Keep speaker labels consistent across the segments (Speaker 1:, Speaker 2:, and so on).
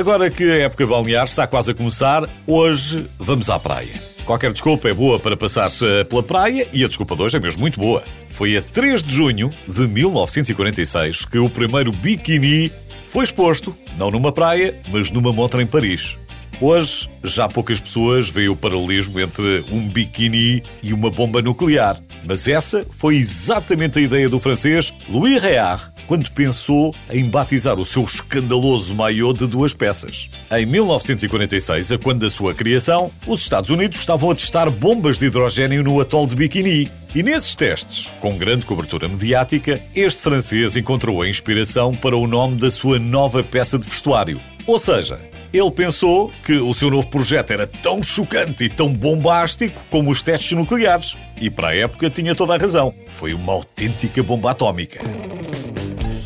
Speaker 1: Agora que a época balnear está quase a começar, hoje vamos à praia. Qualquer desculpa é boa para passar-se pela praia e a desculpa de hoje é mesmo muito boa. Foi a 3 de junho de 1946 que o primeiro biquíni foi exposto, não numa praia, mas numa montra em Paris. Hoje, já poucas pessoas veem o paralelismo entre um biquíni e uma bomba nuclear. Mas essa foi exatamente a ideia do francês Louis Réard quando pensou em batizar o seu escandaloso maiô de duas peças. Em 1946, a quando da sua criação, os Estados Unidos estavam a testar bombas de hidrogênio no atol de Bikini. E nesses testes, com grande cobertura mediática, este francês encontrou a inspiração para o nome da sua nova peça de vestuário. Ou seja, ele pensou que o seu novo projeto era tão chocante e tão bombástico como os testes nucleares. E para a época tinha toda a razão. Foi uma autêntica bomba atómica.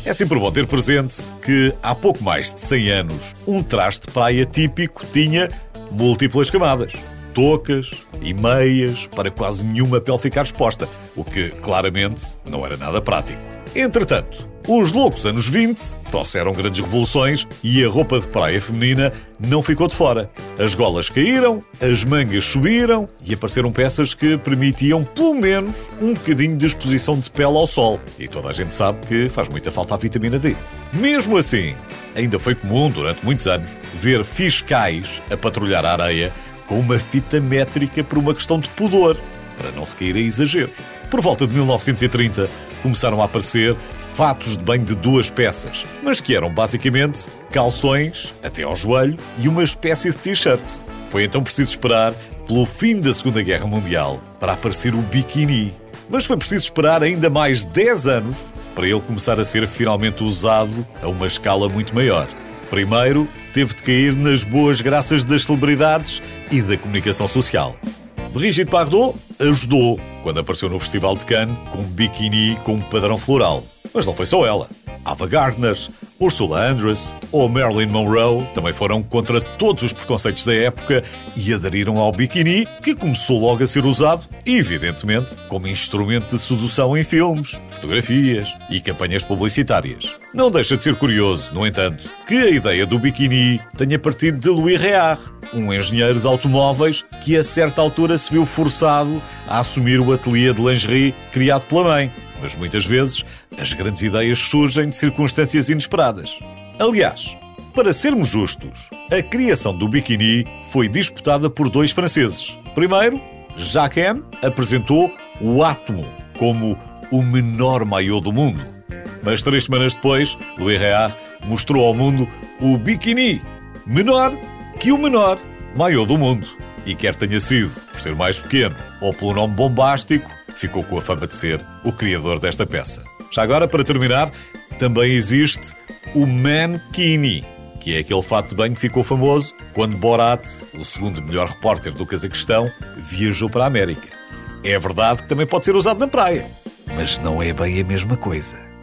Speaker 1: É sempre bom ter presente que há pouco mais de 100 anos, um traje de praia típico tinha múltiplas camadas. Tocas e meias para quase nenhuma pele ficar exposta, o que claramente não era nada prático. Entretanto, os loucos anos 20 trouxeram grandes revoluções e a roupa de praia feminina não ficou de fora. As golas caíram, as mangas subiram e apareceram peças que permitiam pelo menos um bocadinho de exposição de pele ao sol. E toda a gente sabe que faz muita falta a vitamina D. Mesmo assim, ainda foi comum durante muitos anos ver fiscais a patrulhar a areia com uma fita métrica por uma questão de pudor, para não se cair a exageros. Por volta de 1930, começaram a aparecer fatos de banho de duas peças, mas que eram basicamente calções até ao joelho e uma espécie de t-shirt. Foi então preciso esperar pelo fim da Segunda Guerra Mundial para aparecer o biquíni. Mas foi preciso esperar ainda mais 10 anos para ele começar a ser finalmente usado a uma escala muito maior. Primeiro, teve de cair nas boas graças das celebridades e da comunicação social. Brigitte Bardot ajudou quando apareceu no Festival de Cannes com um biquíni com um padrão floral. Mas não foi só ela. Ava Gardner, Ursula Andress ou Marilyn Monroe também foram contra todos os preconceitos da época e aderiram ao biquíni, que começou logo a ser usado, evidentemente, como instrumento de sedução em filmes, fotografias e campanhas publicitárias. Não deixa de ser curioso, no entanto, que a ideia do biquíni tenha partido de Louis Réard, um engenheiro de automóveis que a certa altura se viu forçado a assumir o ateliê de lingerie criado pela mãe mas muitas vezes as grandes ideias surgem de circunstâncias inesperadas. Aliás, para sermos justos, a criação do biquíni foi disputada por dois franceses. Primeiro, Jacques M apresentou o átomo como o menor maiô do mundo. Mas três semanas depois, Louis Réard mostrou ao mundo o biquíni, menor que o menor maiô do mundo. E quer tenha sido por ser mais pequeno ou pelo nome bombástico, ficou com a fama de ser o criador desta peça. Já agora, para terminar, também existe o Mankini, que é aquele fato de banho que ficou famoso quando Borat, o segundo melhor repórter do Cazaquistão, viajou para a América. É verdade que também pode ser usado na praia, mas não é bem a mesma coisa.